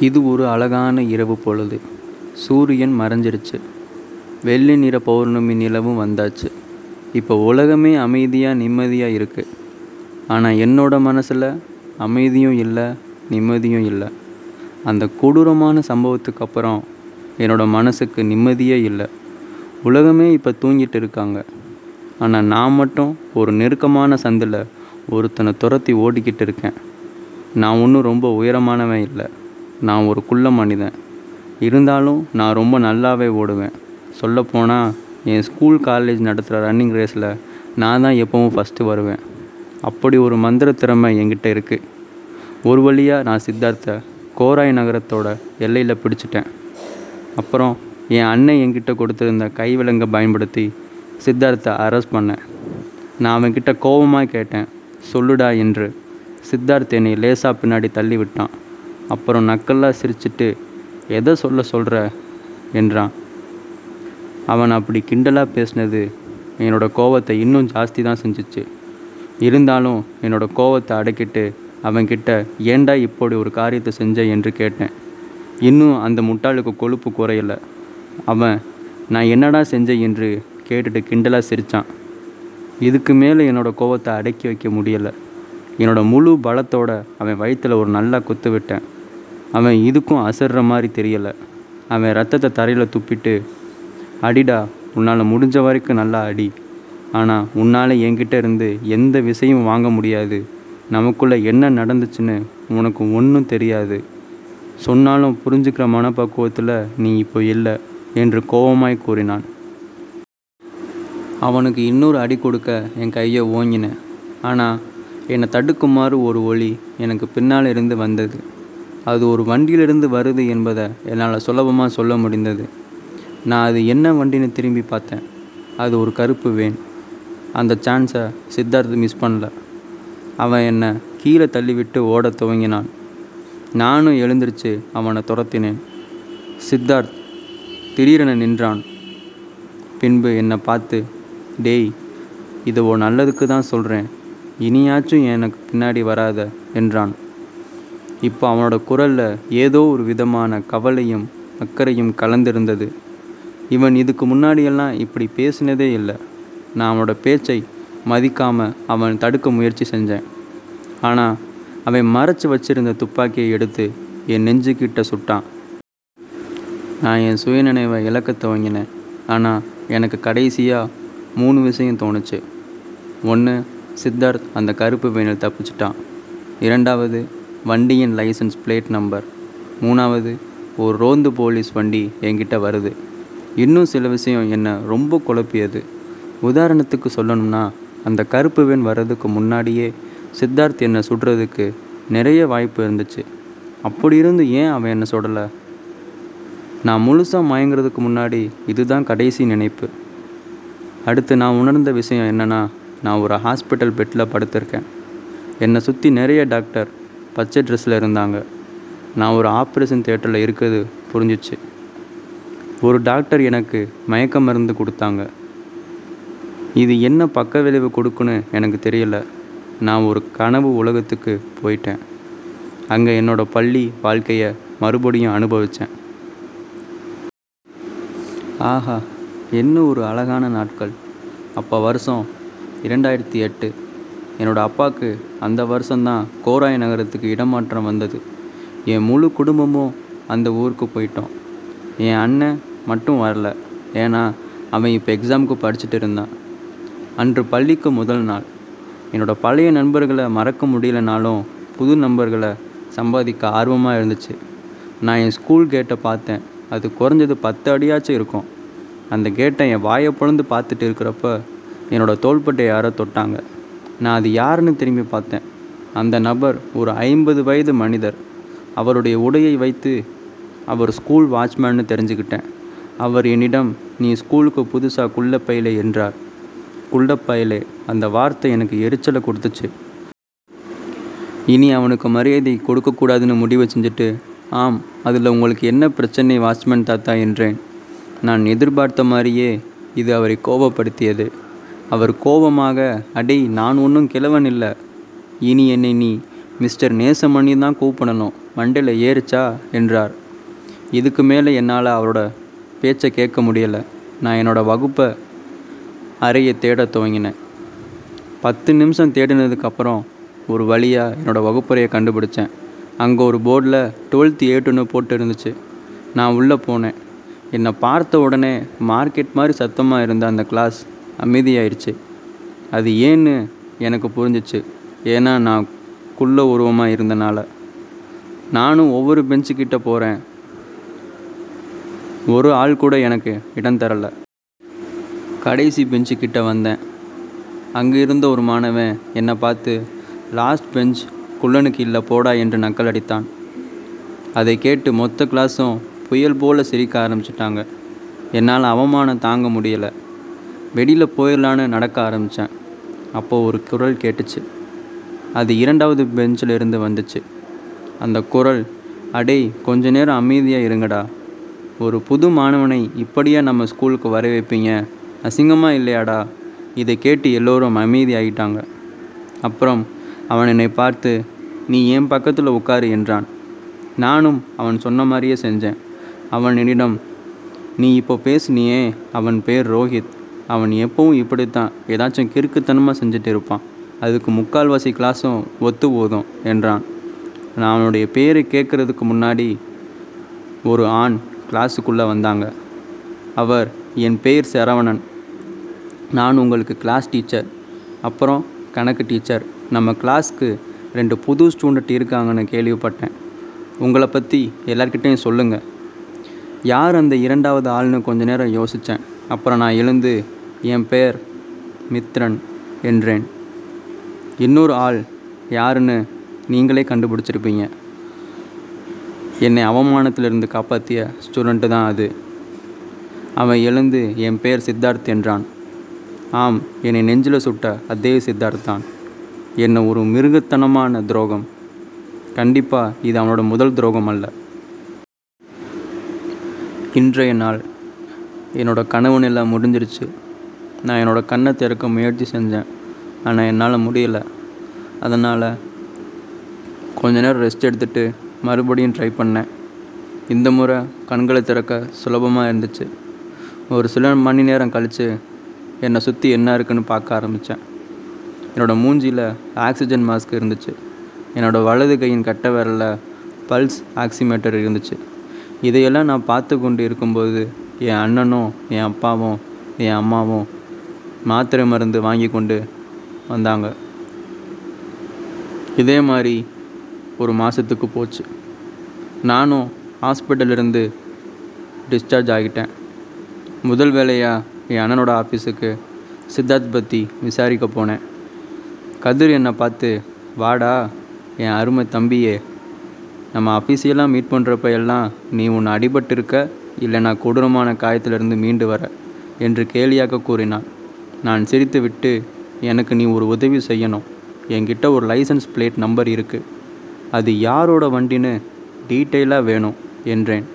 இது ஒரு அழகான இரவு பொழுது. சூரியன் மறைஞ்சிருச்சு. வெள்ளி நிற பௌர்ணமி நிலவும் வந்தாச்சு. இப்போ உலகமே அமைதியாக நிம்மதியாக இருக்குது ஆனால் என்னோட மனசில் அமைதியும் இல்லை நிம்மதியும் இல்லை. அந்த கொடூரமான சம்பவத்துக்கு அப்புறம் என்னோட மனசுக்கு நிம்மதியே இல்லை. உலகமே இப்போ தூங்கிட்டு இருக்காங்க. ஆனால் நான் மட்டும் ஒரு நெருக்கமான சந்தில் ஒருத்தனை துரத்தி ஓடிக்கிட்டு இருக்கேன். நான் ஒன்றும் ரொம்ப உயரமானவன் இல்லை. நான் ஒரு குள்ள மனிதன். இருந்தாலும் நான் ரொம்ப நல்லாவே ஓடுவேன். சொல்லப்போனால் என் ஸ்கூல் காலேஜ் நடத்துகிற ரன்னிங் ரேஸில் நான் தான் எப்போவும் ஃபஸ்ட்டு வருவேன். அப்படி ஒரு மந்திர திறமை என்கிட்ட இருக்குது ஒரு வழியாக நான் சித்தார்த்தை கோராய் நகரத்தோட எல்லையில் பிடிச்சிட்டேன். அப்புறம் என் அண்ணன் என்கிட்ட கொடுத்துருந்த கைவிலங்கை பயன்படுத்தி சித்தார்த்தை அரெஸ்ட் பண்ணேன். நான் அவன்கிட்ட கோபமாக கேட்டேன் சொல்லுடா என்று. சித்தார்த் என்னை லேசாக பின்னாடி தள்ளி விட்டான் அப்புறம் நக்கல்லாக சிரிச்சிட்டு எதை சொல்ல சொல்கிற என்றான். அவன் அப்படி கிண்டலாக பேசினது என்னோட கோவத்தை இன்னும் ஜாஸ்தி தான் செஞ்சுச்சு. இருந்தாலும் என்னோட கோவத்தை அடக்கிட்டு அவன்கிட்ட ஏன்டா இப்படி ஒரு காரியத்தை செஞ்ச? என்று கேட்டேன். இன்னும் அந்த முட்டாளுக்கு கொழுப்பு குறையலை. அவன் நான் என்னடா செஞ்சேன் என்று கேட்டுட்டு கிண்டலாக சிரித்தான் இதுக்கு மேலே என்னோடய கோவத்தை அடக்கி வைக்க முடியலை. என்னோட முழு பலத்தோட அவன் வயிற்றில் ஒரு நல்லா குத்து விட்டேன். அவன் இதுக்கும் அசர்ற மாதிரி தெரியலை. அவன் ரத்தத்தை தரையில் துப்பிட்டு அடிடா உன்னால் முடிஞ்ச வரைக்கும் நல்லா அடி. ஆனால் உன்னால் என்கிட்ட இருந்து எந்த விசையும் வாங்க முடியாது. நமக்குள்ளே என்ன நடந்துச்சுன்னு உனக்கு ஒன்றும் தெரியாது. சொன்னாலும் புரிஞ்சுக்கிற மனப்பக்குவத்தில் நீ இப்போ இல்லை என்று கோபமாய் கூறினான். அவனுக்கு இன்னொரு அடி கொடுக்க என் கையை ஓங்கினேன். ஆனால் என்னை தடுக்குமாறு ஒரு ஒளி எனக்கு பின்னால் இருந்து வந்தது. அது ஒரு வண்டியிலிருந்து வருது என்பதை என்னால் சுலபமாக சொல்ல முடிந்தது. நான் அது என்ன வண்டின்னு திரும்பி பார்த்தேன். அது ஒரு கருப்பு வேன். அந்த சான்ஸை சித்தார்த் மிஸ் பண்ணல. அவன் என்னை கீழே தள்ளிவிட்டு ஓடத் துவங்கினான். நானும் எழுந்திருச்சு அவனை துரத்தினேன். சித்தார்த் திடீரென நின்றான். பின்பு என்னை பார்த்து டேய் இது ஓ நல்லதுக்கு தான் சொல்கிறேன் இனியாச்சும் எனக்கு பின்னாடி வராத என்றான். இப்போ அவனோட குரலில் ஏதோ ஒரு விதமான கவலையும் அக்கறையும் கலந்திருந்தது. இவன் இதுக்கு முன்னாடியெல்லாம் இப்படி பேசினதே இல்லை. நான் அவனோட பேச்சை மதிக்காமல் அவன் தடுக்க முயற்சி செஞ்சேன். ஆனால் அவன் மறைச்சு வச்சிருந்த துப்பாக்கியை எடுத்து என் நெஞ்சுக்கிட்ட சுட்டான். நான் என் சுயநினைவை இழக்க துவங்கினேன். ஆனால் எனக்கு கடைசியாக மூணு விஷயம் தோணுச்சு. ஒன்று சித்தார்த் அந்த கருப்பு வேணில் தப்பிச்சிட்டான். இரண்டாவது வண்டியின் லைசன்ஸ் பிளேட் நம்பர் மூணாவது ஒரு ரோந்து போலீஸ் வண்டி என்கிட்ட வருது. இன்னும் சில விஷயம் என்னை ரொம்ப குழப்பியது. உதாரணத்துக்கு சொல்லணும்னா அந்த கருப்பு வேன் வர்றதுக்கு முன்னாடியே சித்தார்த் என்னை சுடுறதுக்கு நிறைய வாய்ப்பு இருந்துச்சு. அப்படி இருந்து ஏன் அவன் என்னை சுடலை? நான் முழுசாக மயங்கிறதுக்கு முன்னாடி இதுதான் கடைசி நினைப்பு. அடுத்து நான் உணர்ந்த விஷயம் என்னென்னா நான் ஒரு ஹாஸ்பிட்டல் பெட்டில் படுத்திருக்கேன். என்னை சுற்றி நிறைய டாக்டர் பச்சை ட்ரெஸ்ஸில் இருந்தாங்க. நான் ஒரு ஆப்ரேஷன் தேட்டரில் இருக்கிறது புரிஞ்சிச்சு. ஒரு டாக்டர் எனக்கு மயக்க மருந்து கொடுத்தாங்க. இது என்ன பக்க விளைவு கொடுக்குன்னு எனக்கு தெரியல. நான் ஒரு கனவு உலகத்துக்கு போயிட்டேன். அங்கே என்னோடய பள்ளி வாழ்க்கையை மறுபடியும் அனுபவித்தேன் ஆஹா என்ன ஒரு அழகான நாட்கள். அப்போ வருஷம் இரண்டாயிரத்தி எட்டு. என்னோடய அப்பாவுக்கு அந்த வருஷம்தான் கோராய நகரத்துக்கு இடமாற்றம் வந்தது. என் முழு குடும்பமும் அந்த ஊருக்கு போயிட்டோம். என் அண்ணன் மட்டும் வரல. ஏன்னா அவன் இப்போ எக்ஸாமுக்கு படிச்சுட்டு இருந்தான். அன்று பள்ளிக்கு முதல் நாள். என்னோடய பழைய நண்பர்களை மறக்க முடியலனாலும் புது நண்பர்களை சம்பாதிக்க ஆர்வமாக இருந்துச்சு. நான் என் ஸ்கூல் கேட்டை பார்த்தேன். அது குறைஞ்சது பத்து அடியாச்சும் இருக்கும். அந்த கேட்டை என் வாயை பொழுந்து பார்த்துட்டு இருக்கிறப்ப என்னோடய தோள்பட்டை யாரோ தொட்டாங்க. நான் அது யாருன்னு திரும்பி பார்த்தேன். அந்த நபர் ஒரு ஐம்பது வயது மனிதர். அவருடைய உடையை வைத்து அவர் ஸ்கூல் வாட்ச்மேன்னு தெரிஞ்சுக்கிட்டேன். அவர் என்னிடம் நீ ஸ்கூலுக்கு புதுசாக குள்ளப்பையிலே என்றார். குள்ளப்பையிலே அந்த வார்த்தை எனக்கு எரிச்சலை கொடுத்துச்சு. இனி அவனுக்கு மரியாதை கொடுக்கக்கூடாதுன்னு முடிவு செஞ்சுட்டு ஆம் அதில் உங்களுக்கு என்ன பிரச்சனை வாட்ச்மேன் தாத்தா? என்றேன். நான் எதிர்பார்த்த மாதிரியே இது அவரை கோபப்படுத்தியது. அவர் கோபமாக அடேய் நான் ஒன்றும் கிழவன் இல்லை. இனி என்னை நீ மிஸ்டர் நேசமணி தான் கூப்பிடணும். மண்டையில் ஏறுச்சா? என்றார். இதுக்கு மேலே என்னால் அவரோட பேச்சை கேட்க முடியலை. நான் என்னோடய வகுப்பை அறையை தேட துவங்கினேன். பத்து நிமிஷம் தேடினதுக்கப்புறம் ஒரு வழியாக என்னோடய வகுப்பறையை கண்டுபிடிச்சேன். அங்கே ஒரு போர்டில் டுவெல்த் ஏட்டுன்னு போட்டு இருந்துச்சு. நான் உள்ளே போனேன். என்னை பார்த்த உடனே மார்க்கெட் மாதிரி சத்தமாக இருந்த அந்த கிளாஸ் அமைதியாயிடுச்சு அது ஏன்னு எனக்கு புரிஞ்சிச்சு. ஏன்னா நான் குள்ள உருவமாக இருந்தனால. நானும் ஒவ்வொரு பெஞ்சுக்கிட்ட போகிறேன் ஒரு ஆள் கூட எனக்கு இடம் தரலை. கடைசி பெஞ்சுக்கிட்ட வந்தேன். அங்கே இருந்த ஒரு மாணவன் என்னை பார்த்து லாஸ்ட் பெஞ்ச் குள்ளனுக்கு இல்லை போடா என்று நக்கல் அடித்தான். அதை கேட்டு மொத்த கிளாஸும் புயல் போல் சிரிக்க ஆரம்பிச்சிட்டாங்க. என்னால் அவமானம் தாங்க முடியலை. வெளியில் போயிடலான்னு நடக்க ஆரம்பித்தேன் அப்போது ஒரு குரல் கேட்டுச்சு. அது இரண்டாவது பெஞ்சில் இருந்து வந்துச்சு. அந்த குரல் அடே கொஞ்ச நேரம் அமைதியாக இருங்கடா. ஒரு புது மாணவனை இப்படியா நம்ம ஸ்கூலுக்கு வர வைப்பீங்க? அசிங்கமாக இல்லையாடா? இதை கேட்டு எல்லோரும் அமைதியாகிட்டாங்க அப்புறம் அவன் என்னை பார்த்து நீ என் பக்கத்தில் உட்காரு என்றான். நானும் அவன் சொன்ன மாதிரியே செஞ்சேன். அவன் என்னிடம் நீ இப்போ பேசுனியே? அவன் பேர் ரோஹித். அவன் எப்பவும் இப்படித்தான். ஏதாச்சும் கிறுக்குத்தனமாக செஞ்சுட்டு இருப்பான். அதுக்கு முக்கால்வாசி கிளாஸும் ஒத்து போதும் என்றான். நான் அவனுடைய பேரை கேட்குறதுக்கு முன்னாடி ஒரு ஆண் கிளாஸுக்குள்ளே வந்தாங்க. அவர் என் பெயர் சரவணன். நான் உங்களுக்கு கிளாஸ் டீச்சர் அப்புறம் கணக்கு டீச்சர் நம்ம கிளாஸ்க்கு ரெண்டு புது ஸ்டூடெண்ட் இருக்காங்கன்னு கேள்விப்பட்டேன். உங்களை பற்றி எல்லார்கிட்டேயும் சொல்லுங்கள் யார் அந்த இரண்டாவது ஆள்னு கொஞ்ச நேரம் யோசித்தேன் அப்புறம் நான் எழுந்து என் பெயர் மித்ரன் என்றேன். இன்னொரு ஆள் யாருன்னு நீங்களே கண்டுபிடிச்சிருப்பீங்க. என்னை அவமானத்திலிருந்து காப்பாற்றிய ஸ்டூடெண்ட்டு தான் அது. அவன் எழுந்து என் பெயர் சித்தார்த் என்றான். ஆம் என்னை நெஞ்சில் சுட்ட அதே சித்தார்த் தான். என்னை ஒரு மிருகத்தனமான துரோகம். கண்டிப்பாக இது அவனோட முதல் துரோகம் அல்ல. இன்றைய நாள் என்னோடய கனவு நிலை முடிஞ்சிருச்சு. நான் என்னோடய கண்ணை திறக்க முயற்சி செஞ்சேன். ஆனால் என்னால் முடியல. அதனால் கொஞ்ச நேரம் ரெஸ்ட் எடுத்துகிட்டு மறுபடியும் ட்ரை பண்ணேன். இந்த முறை கண்களை திறக்க சுலபமாக இருந்துச்சு. ஒரு சில மணி நேரம் கழித்து என்னை சுற்றி என்ன இருக்குன்னு பார்க்க ஆரம்பித்தேன் என்னோடய மூஞ்சியில் ஆக்சிஜன் மாஸ்க் இருந்துச்சு. என்னோடய வலது கையின் கட்ட விரலில் பல்ஸ் ஆக்சிமீட்டர் இருந்துச்சு. இதையெல்லாம் நான் பார்த்து கொண்டு இருக்கும்போது என் அண்ணனும் என் அப்பாவும் என் அம்மாவும் மாத்திரை மருந்து வாங்கி கொண்டு வந்தாங்க. இதே மாதிரி ஒரு மாதத்துக்கு போச்சு. நானும் ஹாஸ்பிட்டலிருந்து டிஸ்சார்ஜ் ஆகிட்டேன். முதல் வேலையாக என் அண்ணனோட ஆஃபீஸுக்கு சித்தார்த் பற்றி விசாரிக்க போனேன். கதிர் என்னை பார்த்து வாடா என் அருமை தம்பியே நம்ம அஃபீஷியலாக மீட் பண்ணுறப்ப எல்லாம் நீ உன்னை அடிபட்டிருக்க இல்லை நான் கொடூரமான காயத்திலிருந்து மீண்டு வர என்று கேலியாக கூறினான். நான் சிரித்துவிட்டு எனக்கு நீ ஒரு உதவி செய்யணும். என்கிட்ட ஒரு லைசன்ஸ் பிளேட் நம்பர் இருக்குது அது யாரோட வண்டின்னு டீட்டெயிலாக வேணும் என்றேன்.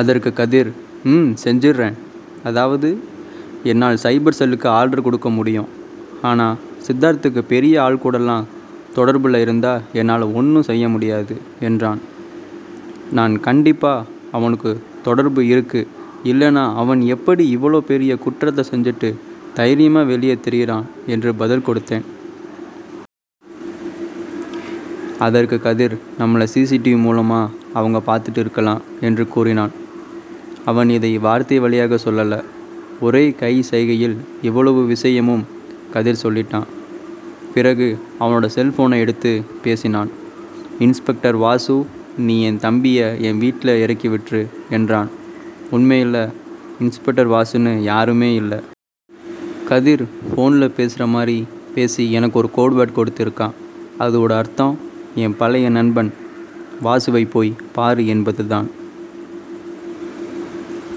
அதற்கு கதிர் ம் செஞ்சிடுறேன் அதாவது என்னால் சைபர் செல்லுக்கு ஆர்டர் கொடுக்க முடியும். ஆனால் சித்தார்த்துக்கு பெரிய ஆள் கூடலாம் தொடர்பில் இருந்தால் என்னால் ஒன்றும் செய்ய முடியாது என்றான். நான் கண்டிப்பாக அவனுக்கு தொடர்பு இருக்குது இல்லைனா அவன் எப்படி இவ்வளோ பெரிய குற்றத்தை செஞ்சுட்டு தைரியமாக வெளியே தெரிகிறான் என்று பதில் கொடுத்தேன். அதற்கு கதிர் நம்மளை சிசிடிவி மூலமாக அவங்க பார்த்துட்டு இருக்கலாம் என்று கூறினான். அவன் இதை வார்த்தை வழியாக சொல்லலை. ஒரே கை செய்கையில் இவ்வளவு விஷயமும் கதிர் சொல்லிட்டான். பிறகு அவனோட செல்ஃபோனை எடுத்து பேசினான். இன்ஸ்பெக்டர் வாசு நீ என் தம்பியை என் வீட்டில் இறக்கி விட்டுரு என்றான். உண்மையில் இன்ஸ்பெக்டர் வாசுன்னு யாருமே இல்லை. கதிர் ஃபோனில் பேசுகிற மாதிரி பேசி எனக்கு ஒரு கோட் வேர்ட் கொடுத்துருக்கான். அதோட அர்த்தம் என் பழைய நண்பன் வாசுவை போய் பாரு என்பது தான்